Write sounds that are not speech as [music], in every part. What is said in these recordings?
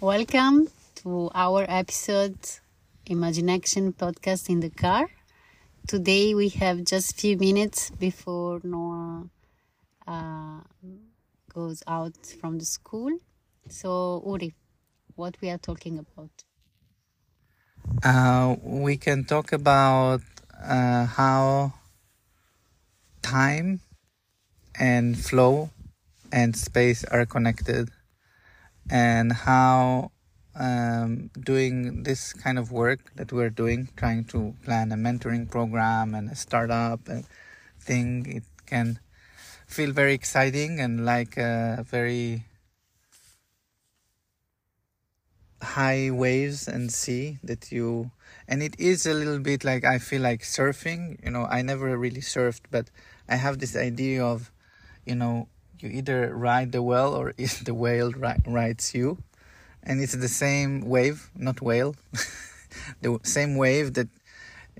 Welcome to our episode Imagination podcast in the car. Today we have just few minutes before Noah uh, goes out from the school. So Uri, what we are talking about? Uh, we can talk about uh, how time and flow and space are connected and how um, doing this kind of work that we're doing, trying to plan a mentoring program and a startup and thing, it can feel very exciting and like a very high waves and sea that you and it is a little bit like I feel like surfing. You know, I never really surfed, but I have this idea of, you know, you either ride the whale or [laughs] the whale ri- rides you, and it's the same wave, not whale, [laughs] the same wave that,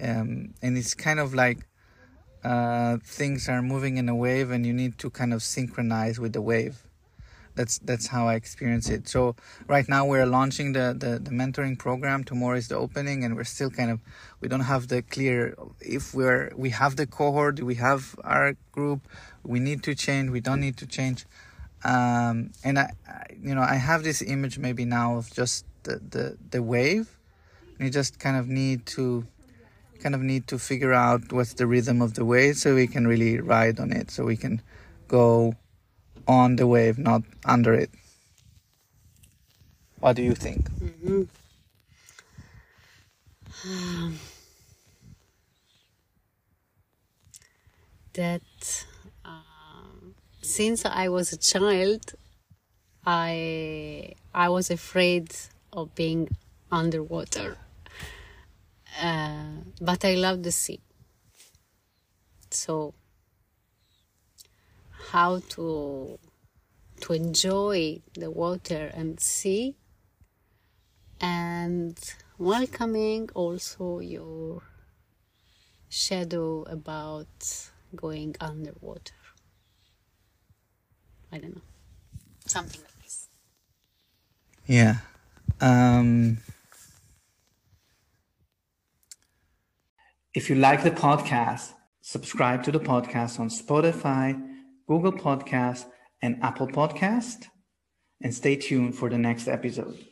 um, and it's kind of like uh, things are moving in a wave, and you need to kind of synchronize with the wave that's that's how I experience it. So right now we're launching the, the, the mentoring program. Tomorrow is the opening, and we're still kind of we don't have the clear if we're we have the cohort, we have our group, we need to change, we don't need to change. Um, and I, I, you know, I have this image maybe now of just the, the, the wave. And you just kind of need to kind of need to figure out what's the rhythm of the wave so we can really ride on it so we can go on the wave, not under it. What do you think? Mm-hmm. Um, that um, since I was a child, I I was afraid of being underwater, uh, but I love the sea. So how to to enjoy the water and sea. And welcoming also your shadow about going underwater. I don't know. Something like this. Yeah. Um if you like the podcast subscribe to the podcast on spotify Google Podcast, and Apple Podcast. And stay tuned for the next episode.